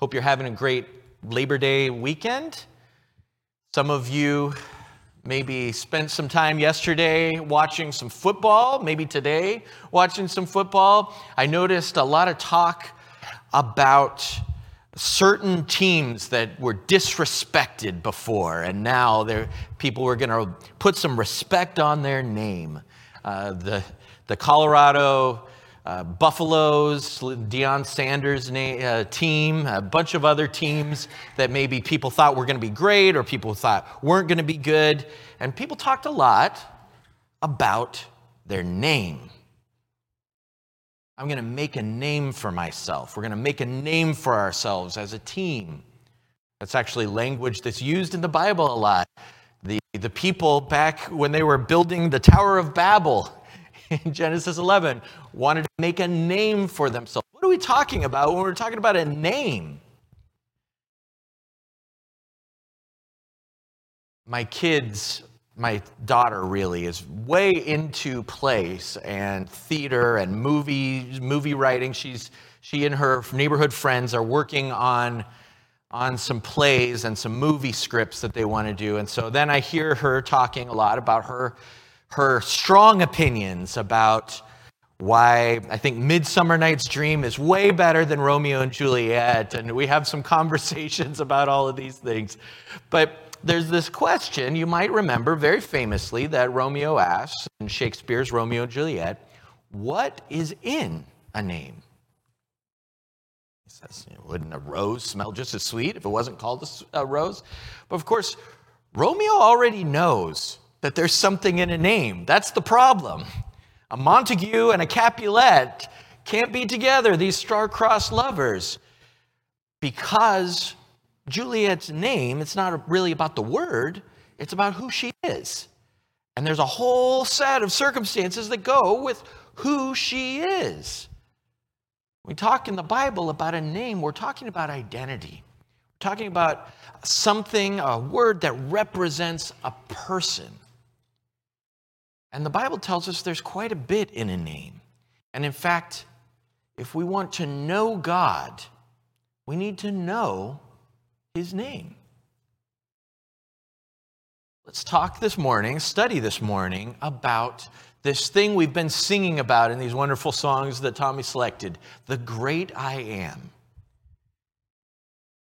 Hope you're having a great Labor Day weekend. Some of you maybe spent some time yesterday watching some football, maybe today watching some football. I noticed a lot of talk about certain teams that were disrespected before, and now people were going to put some respect on their name. Uh, the, the Colorado uh, Buffaloes, Deion Sanders' uh, team, a bunch of other teams that maybe people thought were going to be great or people thought weren't going to be good. And people talked a lot about their name. I'm going to make a name for myself. We're going to make a name for ourselves as a team. That's actually language that's used in the Bible a lot. The, the people back when they were building the Tower of Babel in Genesis 11 wanted to make a name for themselves. What are we talking about when we're talking about a name? My kids my daughter really is way into plays and theater and movie movie writing. She's she and her neighborhood friends are working on on some plays and some movie scripts that they want to do. And so then I hear her talking a lot about her her strong opinions about why I think Midsummer Night's Dream is way better than Romeo and Juliet. And we have some conversations about all of these things. But there's this question you might remember very famously that Romeo asks in Shakespeare's Romeo and Juliet what is in a name? He says, Wouldn't a rose smell just as sweet if it wasn't called a rose? But of course, Romeo already knows that there's something in a name. That's the problem. A Montague and a Capulet can't be together, these star-crossed lovers, because Juliet's name, it's not really about the word, it's about who she is. And there's a whole set of circumstances that go with who she is. We talk in the Bible about a name, we're talking about identity. We're talking about something, a word that represents a person. And the Bible tells us there's quite a bit in a name. And in fact, if we want to know God, we need to know his name. Let's talk this morning, study this morning about this thing we've been singing about in these wonderful songs that Tommy selected the great I am.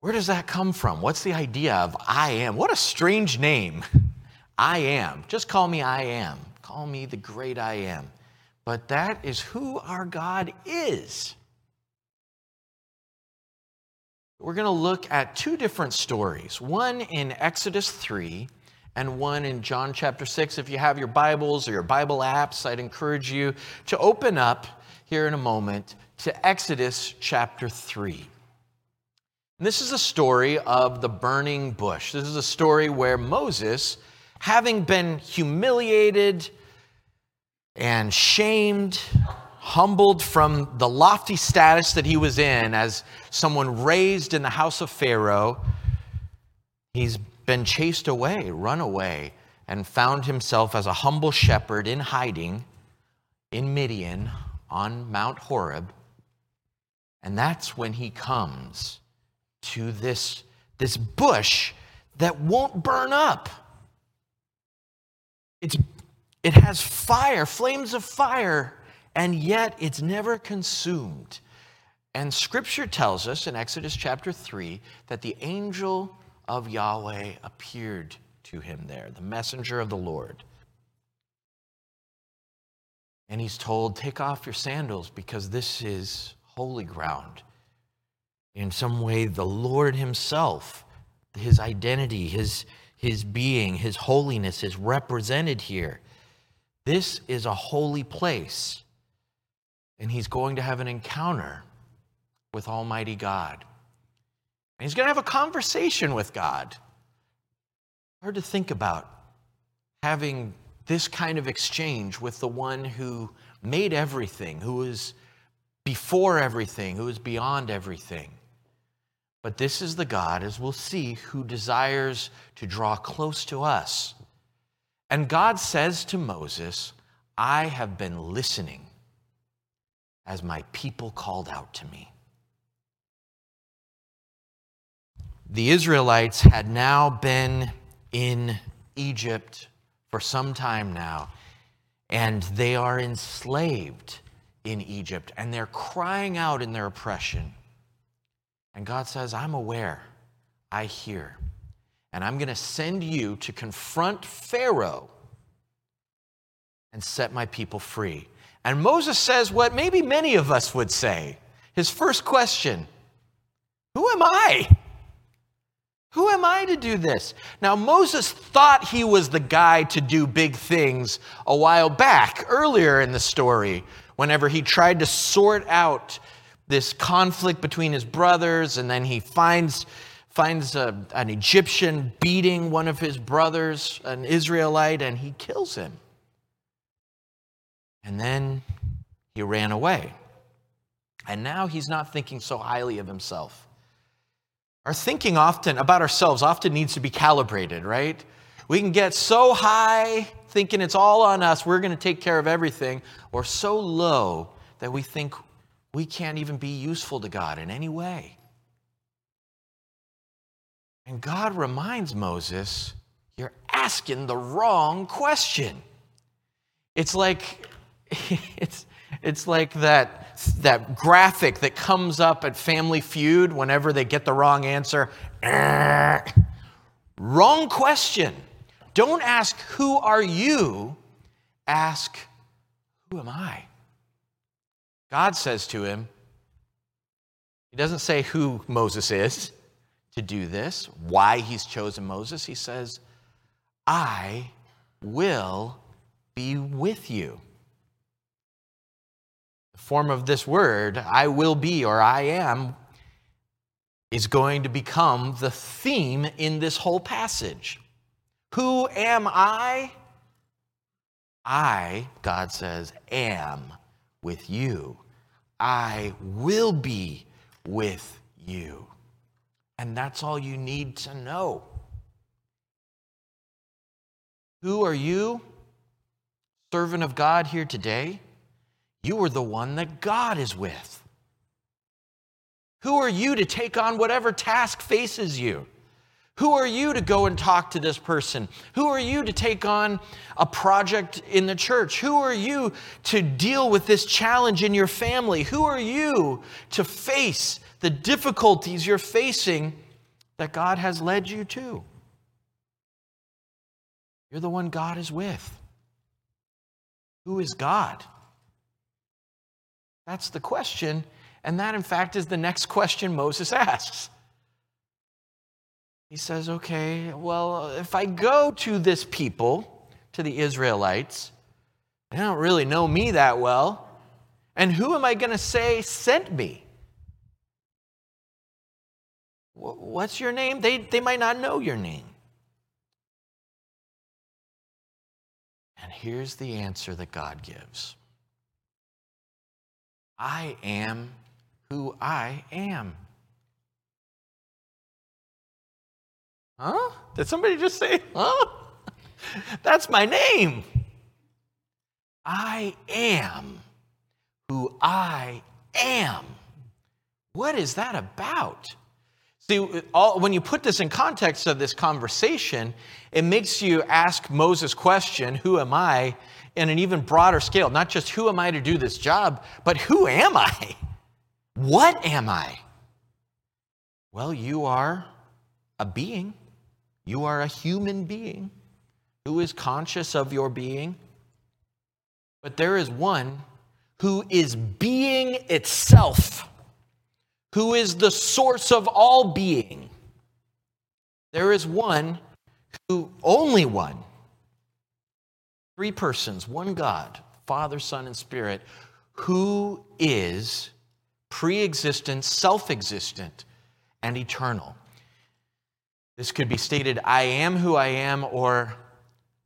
Where does that come from? What's the idea of I am? What a strange name. I am. Just call me I am. Call me the great I am. But that is who our God is. We're going to look at two different stories one in Exodus 3 and one in John chapter 6. If you have your Bibles or your Bible apps, I'd encourage you to open up here in a moment to Exodus chapter 3. And this is a story of the burning bush. This is a story where Moses, having been humiliated and shamed, humbled from the lofty status that he was in as someone raised in the house of Pharaoh, he's been chased away, run away, and found himself as a humble shepherd in hiding in Midian on Mount Horeb. And that's when he comes to this, this bush that won't burn up. It's, it has fire, flames of fire and yet it's never consumed. And scripture tells us in Exodus chapter 3 that the angel of Yahweh appeared to him there, the messenger of the Lord. And he's told, Take off your sandals because this is holy ground. In some way, the Lord himself, his identity, his, his being, his holiness is represented here. This is a holy place and he's going to have an encounter with Almighty God. And he's going to have a conversation with God. Hard to think about having this kind of exchange with the one who made everything, who is before everything, who is beyond everything. But this is the God, as we'll see, who desires to draw close to us. And God says to Moses, I have been listening as my people called out to me. the Israelites had now been in Egypt for some time now, and they are enslaved in Egypt, and they're crying out in their oppression. And God says, I'm aware, I hear, and I'm going to send you to confront Pharaoh and set my people free. And Moses says what maybe many of us would say. His first question Who am I? Who am I to do this? Now, Moses thought he was the guy to do big things a while back, earlier in the story, whenever he tried to sort out this conflict between his brothers, and then he finds, finds a, an Egyptian beating one of his brothers, an Israelite, and he kills him. And then he ran away. And now he's not thinking so highly of himself. Our thinking often about ourselves often needs to be calibrated, right? We can get so high thinking it's all on us, we're going to take care of everything, or so low that we think we can't even be useful to God in any way. And God reminds Moses, you're asking the wrong question. It's like it's it's like that, that graphic that comes up at Family Feud whenever they get the wrong answer. wrong question. Don't ask, Who are you? Ask, Who am I? God says to him, He doesn't say who Moses is to do this, why he's chosen Moses. He says, I will be with you The form of this word, I will be or I am, is going to become the theme in this whole passage. Who am I? I, God says, am with you. I will be with you. And that's all you need to know. Who are you, servant of God here today? You are the one that God is with. Who are you to take on whatever task faces you? Who are you to go and talk to this person? Who are you to take on a project in the church? Who are you to deal with this challenge in your family? Who are you to face the difficulties you're facing that God has led you to? You're the one God is with. Who is God? That's the question. And that, in fact, is the next question Moses asks. He says, Okay, well, if I go to this people, to the Israelites, they don't really know me that well. And who am I going to say sent me? What's your name? They, they might not know your name. And here's the answer that God gives I am who I am. Huh? Did somebody just say, huh? That's my name. I am who I am. What is that about? See, all, when you put this in context of this conversation, it makes you ask Moses' question, Who am I? in an even broader scale. Not just who am I to do this job, but who am I? What am I? Well, you are a being. You are a human being who is conscious of your being. But there is one who is being itself, who is the source of all being. There is one who, only one, Three persons, one God, Father, Son, and Spirit, who is pre existent, self existent, and eternal. This could be stated I am who I am, or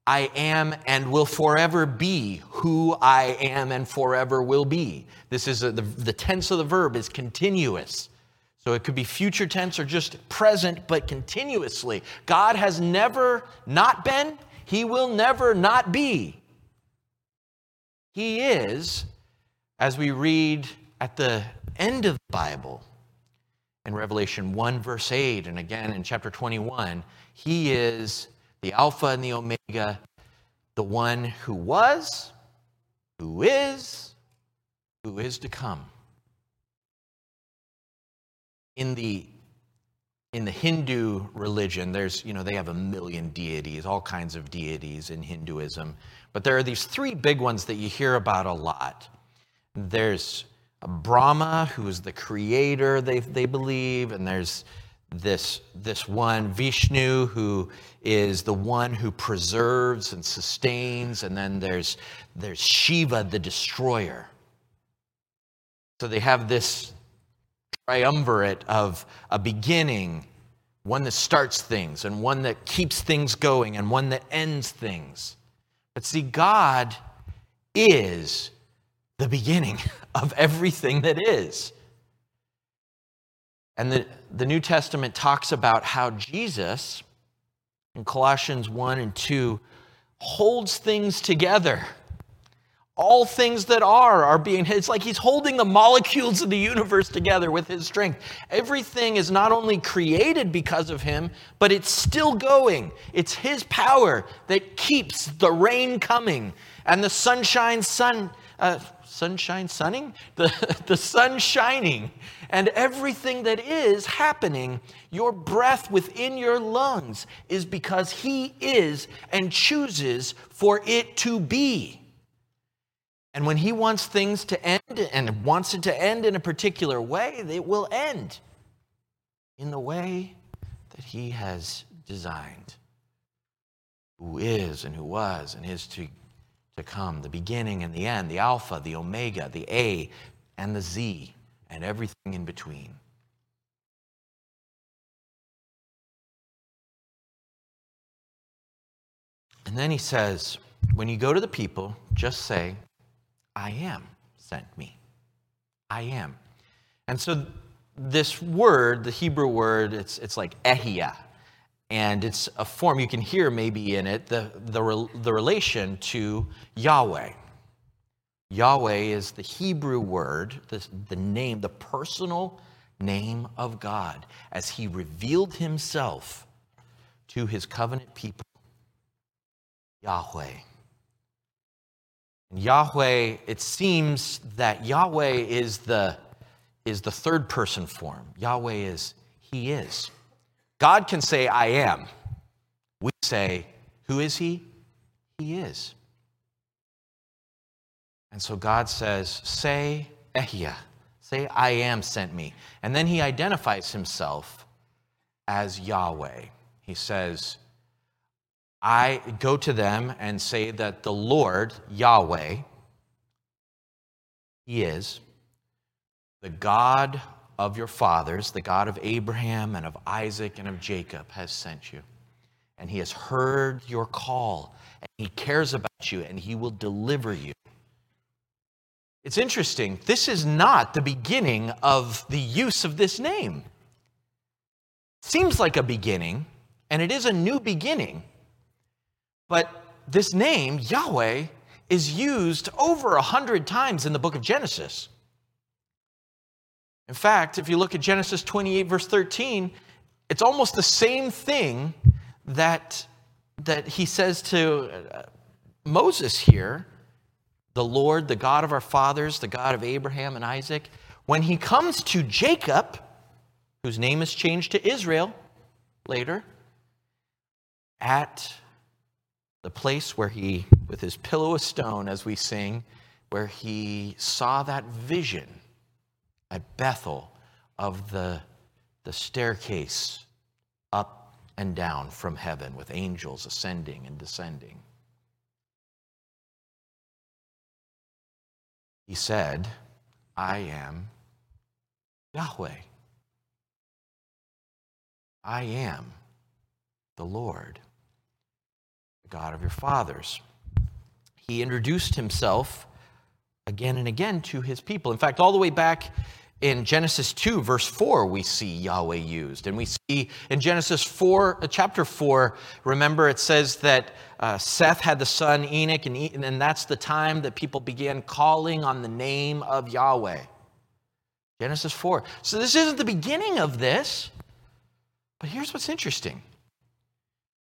I am and will forever be who I am and forever will be. This is a, the, the tense of the verb is continuous. So it could be future tense or just present, but continuously. God has never not been, he will never not be. He is, as we read at the end of the Bible, in Revelation 1, verse 8, and again in chapter 21, he is the Alpha and the Omega, the one who was, who is, who is to come. In the in the Hindu religion, there's, you know, they have a million deities, all kinds of deities in Hinduism. But there are these three big ones that you hear about a lot. There's Brahma, who is the creator, they, they believe, and there's this, this one, Vishnu, who is the one who preserves and sustains, and then there's, there's Shiva, the destroyer. So they have this triumvirate of a beginning, one that starts things, and one that keeps things going, and one that ends things. But see, God is the beginning of everything that is. And the, the New Testament talks about how Jesus, in Colossians 1 and 2, holds things together. All things that are are being it's like he's holding the molecules of the universe together with his strength. Everything is not only created because of him but it's still going. It's his power that keeps the rain coming and the sunshine sun uh, sunshine sunning the, the sun shining and everything that is happening your breath within your lungs is because he is and chooses for it to be and when he wants things to end and wants it to end in a particular way, it will end in the way that he has designed. Who is and who was and is to, to come, the beginning and the end, the Alpha, the Omega, the A, and the Z, and everything in between. And then he says, when you go to the people, just say, I am sent me. I am. And so this word, the Hebrew word, it's, it's like Ehyeh. And it's a form you can hear maybe in it the, the, the relation to Yahweh. Yahweh is the Hebrew word, the, the name, the personal name of God as he revealed himself to his covenant people. Yahweh. Yahweh, it seems that Yahweh is the, is the third person form. Yahweh is He is. God can say, I am. We say, Who is He? He is. And so God says, Say, Ehyeh. Say, I am sent me. And then He identifies Himself as Yahweh. He says, I go to them and say that the Lord, Yahweh, He is the God of your fathers, the God of Abraham and of Isaac and of Jacob, has sent you. And He has heard your call, and He cares about you, and He will deliver you. It's interesting. This is not the beginning of the use of this name. Seems like a beginning, and it is a new beginning. But this name, Yahweh, is used over a hundred times in the book of Genesis. In fact, if you look at Genesis 28, verse 13, it's almost the same thing that, that he says to uh, Moses here the Lord, the God of our fathers, the God of Abraham and Isaac. When he comes to Jacob, whose name is changed to Israel later, at the place where he, with his pillow of stone, as we sing, where he saw that vision at Bethel of the, the staircase up and down from heaven with angels ascending and descending. He said, I am Yahweh. I am the Lord. The God of your fathers. He introduced himself again and again to his people. In fact, all the way back in Genesis 2, verse 4, we see Yahweh used. And we see in Genesis 4, uh, chapter 4, remember it says that uh, Seth had the son Enoch, and, and that's the time that people began calling on the name of Yahweh. Genesis 4. So this isn't the beginning of this. But here's what's interesting.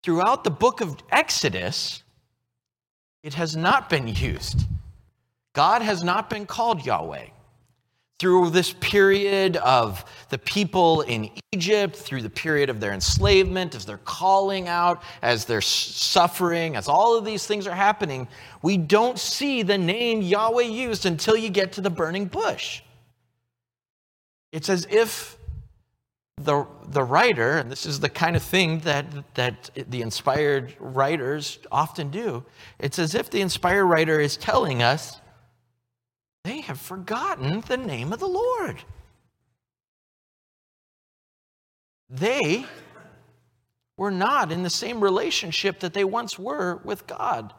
Throughout the book of Exodus, it has not been used. God has not been called Yahweh. Through this period of the people in Egypt, through the period of their enslavement, as they're calling out, as they're suffering, as all of these things are happening, we don't see the name Yahweh used until you get to the burning bush. It's as if the, the writer, and this is the kind of thing that, that the inspired writers often do, it's as if the inspired writer is telling us they have forgotten the name of the Lord. They were not in the same relationship that they once were with God.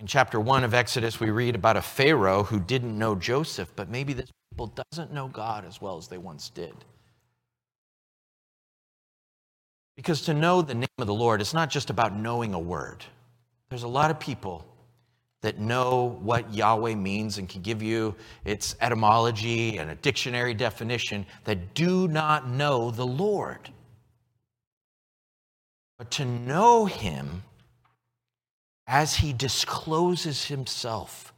In chapter 1 of Exodus, we read about a Pharaoh who didn't know Joseph, but maybe this people doesn't know God as well as they once did. Because to know the name of the Lord, it's not just about knowing a word. There's a lot of people that know what Yahweh means and can give you its etymology and a dictionary definition that do not know the Lord. But to know Him as he discloses himself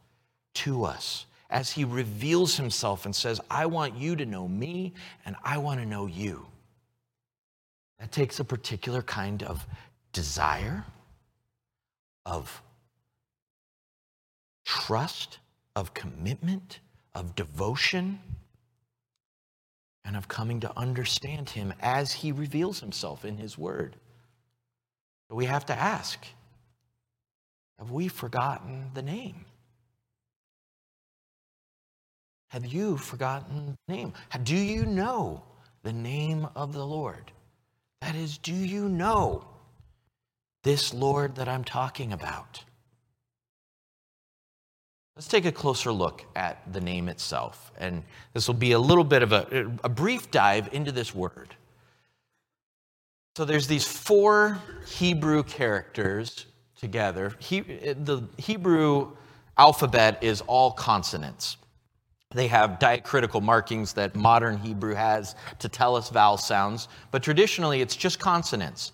to us, as he reveals himself and says, I want you to know me and I want to know you. That takes a particular kind of desire, of trust, of commitment, of devotion, and of coming to understand him as he reveals himself in his word. But we have to ask have we forgotten the name? Have you forgotten the name? Do you know the name of the Lord? That is, do you know this Lord that I'm talking about? Let's take a closer look at the name itself. And this will be a little bit of a, a brief dive into this word. So there's these four Hebrew characters together. He, the Hebrew alphabet is all consonants. They have diacritical markings that modern Hebrew has to tell us vowel sounds, but traditionally it's just consonants.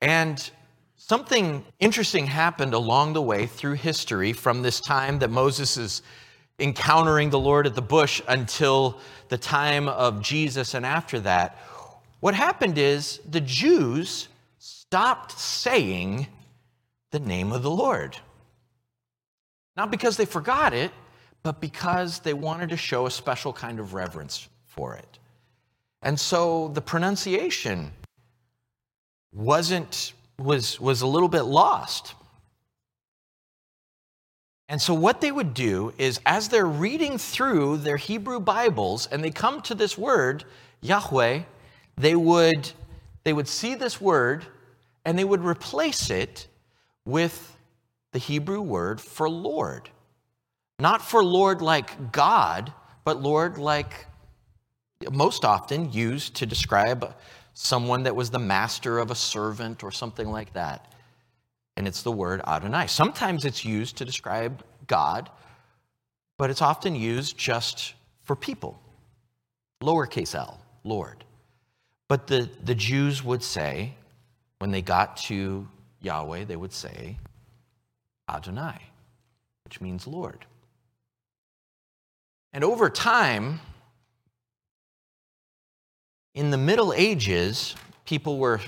And something interesting happened along the way through history from this time that Moses is encountering the Lord at the bush until the time of Jesus and after that. What happened is the Jews stopped saying the name of the Lord. Not because they forgot it, but because they wanted to show a special kind of reverence for it. And so the pronunciation wasn't was was a little bit lost. And so what they would do is as they're reading through their Hebrew Bibles and they come to this word Yahweh, they would they would see this word and they would replace it with the Hebrew word for Lord. Not for Lord like God, but Lord like most often used to describe someone that was the master of a servant or something like that. And it's the word Adonai. Sometimes it's used to describe God, but it's often used just for people. Lowercase l, Lord. But the, the Jews would say, when they got to Yahweh, they would say Adonai, which means Lord. And over time, in the Middle Ages, people were,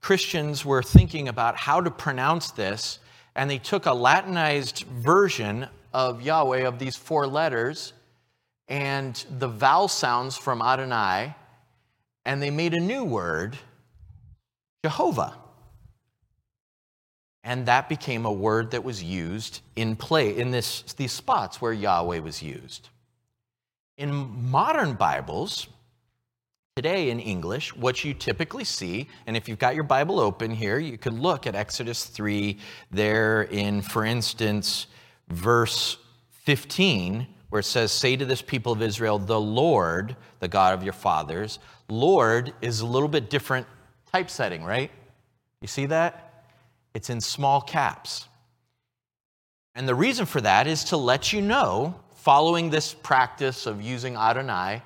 Christians were thinking about how to pronounce this, and they took a Latinized version of Yahweh, of these four letters, and the vowel sounds from Adonai, and they made a new word, Jehovah. And that became a word that was used in play in this, these spots where Yahweh was used. In modern Bibles, today in English, what you typically see, and if you've got your Bible open here, you can look at Exodus 3 there in, for instance, verse 15, where it says, Say to this people of Israel, the Lord, the God of your fathers. Lord is a little bit different typesetting, right? You see that? It's in small caps. And the reason for that is to let you know, following this practice of using Adonai,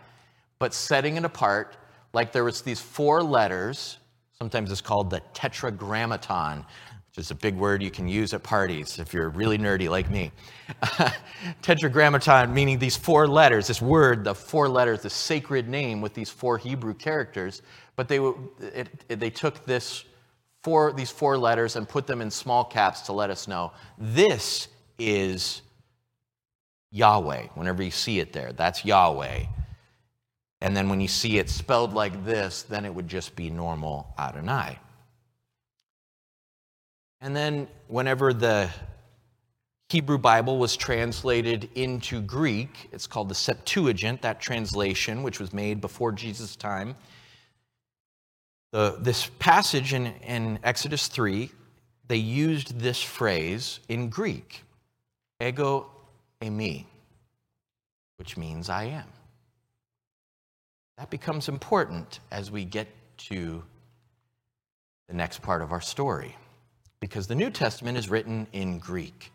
but setting it apart, like there was these four letters, sometimes it's called the tetragrammaton, which is a big word you can use at parties if you're really nerdy like me. tetragrammaton meaning these four letters, this word, the four letters, the sacred name with these four Hebrew characters, but they, it, it, they took this four, these four letters and put them in small caps to let us know this is Yahweh. Whenever you see it there, that's Yahweh. And then when you see it spelled like this, then it would just be normal Adonai. And then whenever the Hebrew Bible was translated into Greek, it's called the Septuagint, that translation, which was made before Jesus' time. The, this passage in, in Exodus 3, they used this phrase in Greek ego eimi, which means I am. That becomes important as we get to the next part of our story, because the New Testament is written in Greek.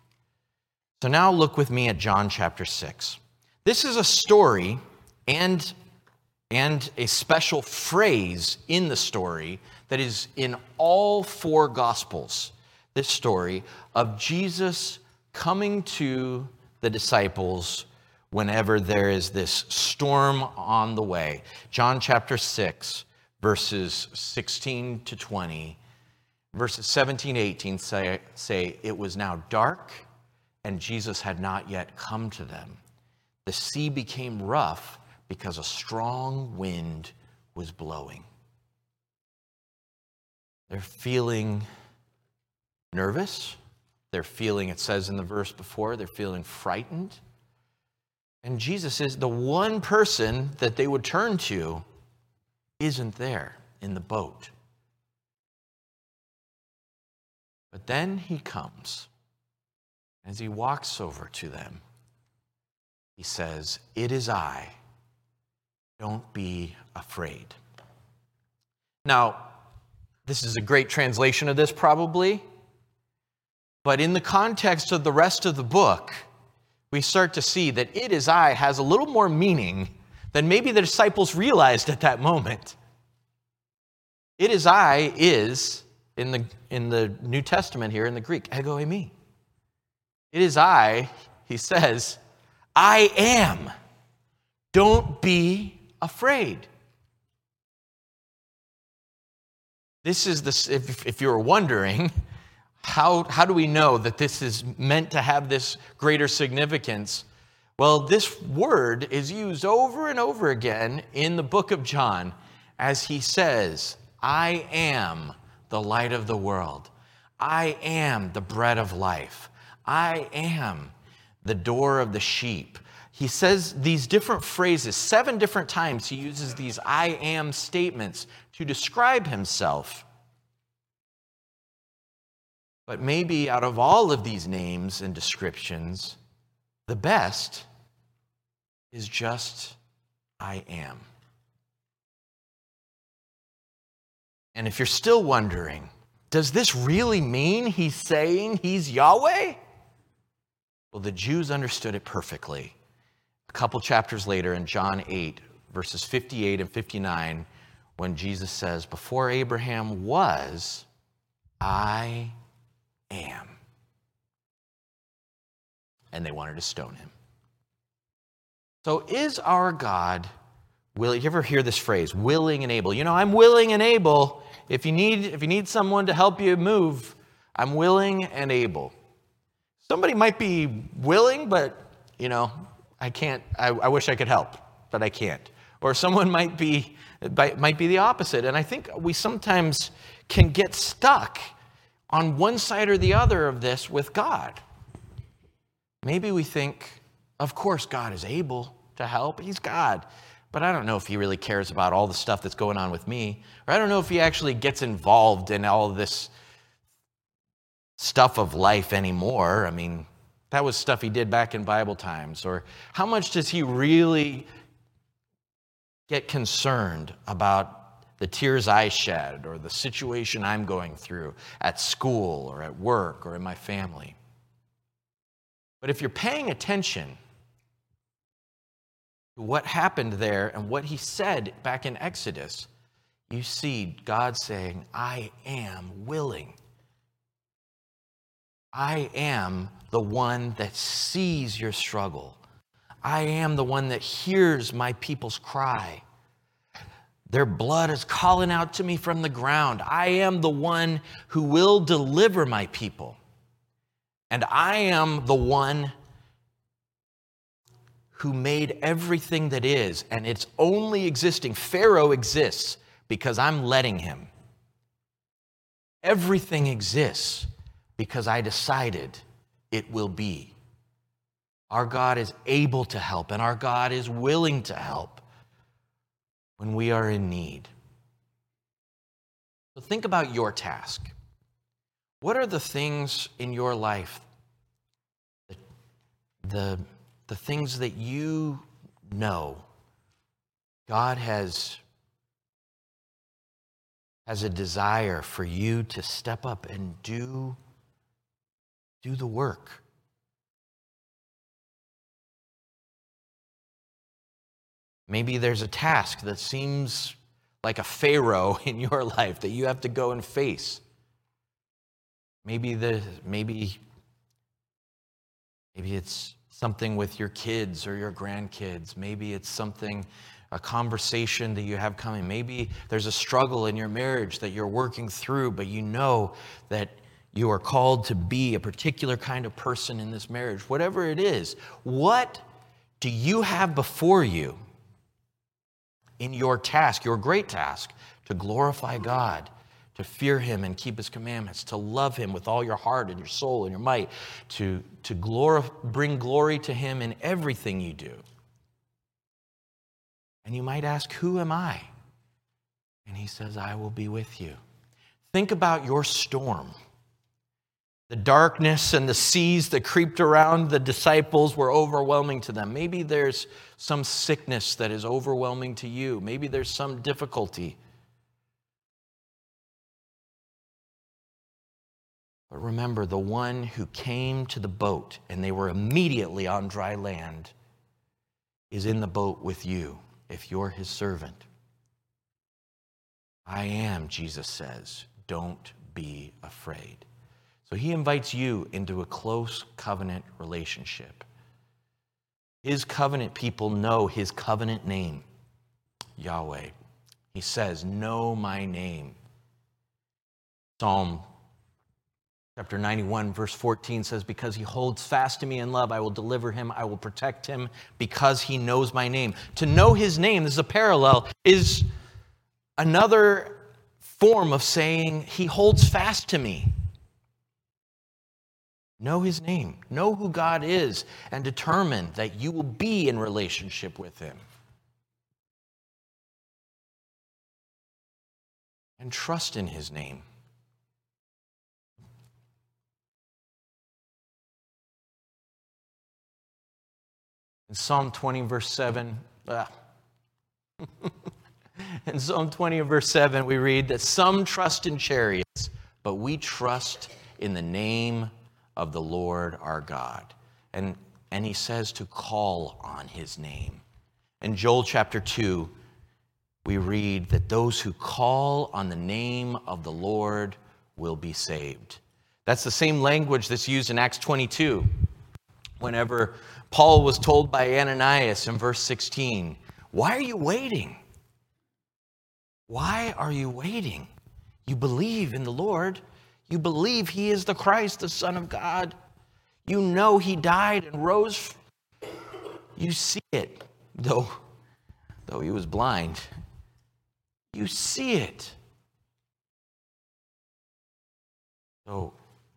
So now look with me at John chapter 6. This is a story and, and a special phrase in the story that is in all four Gospels. This story of Jesus coming to the disciples whenever there is this storm on the way. John chapter 6, verses 16 to 20, verses 17, 18 say, say, It was now dark, and Jesus had not yet come to them. The sea became rough because a strong wind was blowing. They're feeling nervous they're feeling, it says in the verse before, they're feeling frightened. And Jesus is the one person that they would turn to isn't there in the boat. But then he comes. As he walks over to them, he says, It is I. Don't be afraid. Now, this is a great translation of this, probably. But in the context of the rest of the book, we start to see that it is I has a little more meaning than maybe the disciples realized at that moment. It is I is, in the, in the New Testament here in the Greek, ego eimi. It is I, he says, I am. Don't be afraid. This is the, if, if you were wondering, how, how do we know that this is meant to have this greater significance? Well, this word is used over and over again in the book of John as he says, I am the light of the world. I am the bread of life. I am the door of the sheep. He says these different phrases, seven different times he uses these I am statements to describe himself. But maybe out of all of these names and descriptions, the best is just I am. And if you're still wondering, does this really mean he's saying he's Yahweh? Well, the Jews understood it perfectly. A couple chapters later in John 8, verses 58 and 59, when Jesus says, Before Abraham was, I am. And they wanted to stone him. So, is our God willing? You ever hear this phrase, willing and able? You know, I'm willing and able. If you need, if you need someone to help you move, I'm willing and able. Somebody might be willing, but, you know, I can't, I, I wish I could help, but I can't. Or someone might be, might be the opposite. And I think we sometimes can get stuck on one side or the other of this with God. Maybe we think, of course, God is able to help. He's God. But I don't know if he really cares about all the stuff that's going on with me. Or I don't know if he actually gets involved in all this stuff of life anymore. I mean, that was stuff he did back in Bible times. Or how much does he really get concerned about the tears I shed or the situation I'm going through at school or at work or in my family. But if you're paying attention to what happened there and what he said back in Exodus, you see God saying, I am willing. I am the one that sees your struggle. I am the one that hears my people's cry. Their blood is calling out to me from the ground. I am the one who will deliver my people. And I am the one who made everything that is, and it's only existing. Pharaoh exists because I'm letting him. Everything exists because I decided it will be. Our God is able to help, and our God is willing to help when we are in need. So think about your task. What are the things in your life, the, the, the things that you know God has, has a desire for you to step up and do, do the work? Maybe there's a task that seems like a Pharaoh in your life that you have to go and face. Maybe the maybe maybe it's something with your kids or your grandkids. Maybe it's something a conversation that you have coming. Maybe there's a struggle in your marriage that you're working through, but you know that you are called to be a particular kind of person in this marriage. Whatever it is, what do you have before you? In your task, your great task, to glorify God, to fear Him and keep His commandments, to love Him with all your heart and your soul and your might, to, to bring glory to Him in everything you do. And you might ask, Who am I? And He says, I will be with you. Think about your storm. The darkness and the seas that creeped around the disciples were overwhelming to them. Maybe there's some sickness that is overwhelming to you. Maybe there's some difficulty. But remember, the one who came to the boat and they were immediately on dry land is in the boat with you if you're his servant. I am, Jesus says. Don't be afraid. So he invites you into a close covenant relationship. His covenant people know his covenant name, Yahweh. He says, Know my name. Psalm chapter 91, verse 14 says, Because he holds fast to me in love, I will deliver him, I will protect him, because he knows my name. To know his name, this is a parallel, is another form of saying, He holds fast to me. Know his name, know who God is, and determine that you will be in relationship with him. And trust in his name. In Psalm 20, verse 7, ah. in Psalm 20, verse 7, we read that some trust in chariots, but we trust in the name of the Lord our God. And, and he says to call on his name. In Joel chapter 2, we read that those who call on the name of the Lord will be saved. That's the same language that's used in Acts 22. Whenever Paul was told by Ananias in verse 16, Why are you waiting? Why are you waiting? You believe in the Lord. You believe he is the Christ, the Son of God. You know he died and rose. You see it, though, though he was blind. You see it. So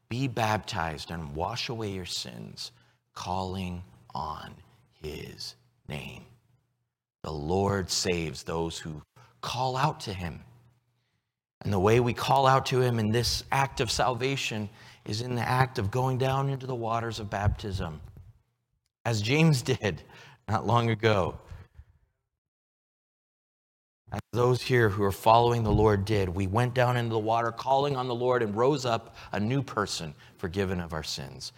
be baptized and wash away your sins, calling on his name. The Lord saves those who call out to him. And the way we call out to him in this act of salvation is in the act of going down into the waters of baptism, as James did not long ago. As those here who are following the Lord did, we went down into the water calling on the Lord and rose up a new person forgiven of our sins.